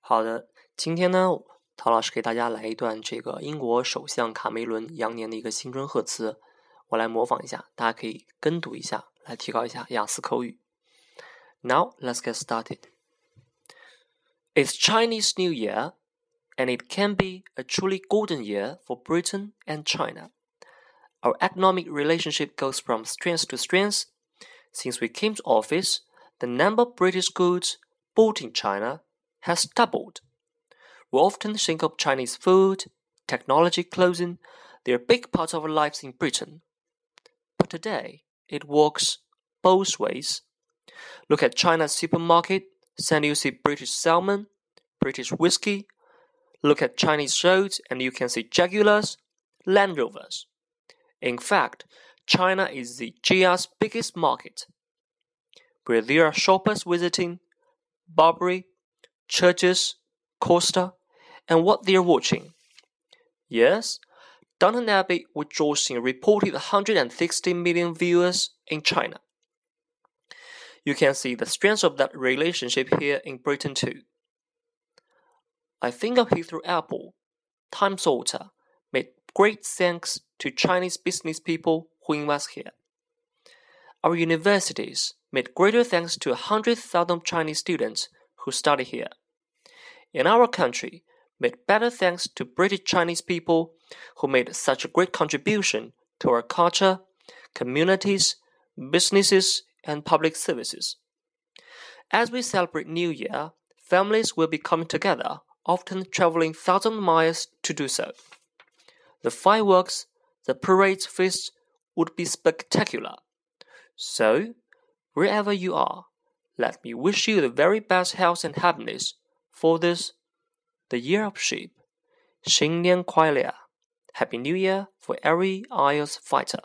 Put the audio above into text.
好的，今天呢，陶老师给大家来一段这个英国首相卡梅伦羊年的一个新春贺词，我来模仿一下，大家可以跟读一下，来提高一下雅思口语。Now let's get started. It's Chinese New Year, and it can be a truly golden year for Britain and China. Our economic relationship goes from strength to strength. Since we came to office, the number of British goods bought in China has doubled. We often think of Chinese food, technology, clothing, they're big parts of our lives in Britain. But today, it works both ways. Look at China's supermarket, and you see British salmon, British whiskey. Look at Chinese roads, and you can see Jaguars, Land Rovers. In fact, China is the GR's biggest market, where there are shoppers visiting Burberry, Church's, Costa, and what they're watching. Yes, Downton Abbey with George reported 160 million viewers in China. You can see the strength of that relationship here in Britain too. I think of Heathrow Apple, Times Water made great thanks to Chinese business people who invest here. Our universities made greater thanks to 100,000 Chinese students who study here. In our country, made better thanks to British Chinese people who made such a great contribution to our culture, communities, businesses, and public services. As we celebrate New Year, families will be coming together, often traveling thousand miles to do so. The fireworks, the parades, feasts would be spectacular. So, wherever you are, let me wish you the very best health and happiness for this, the year of sheep, Xingnian Kuai Lia, Happy New Year for every IELTS fighter.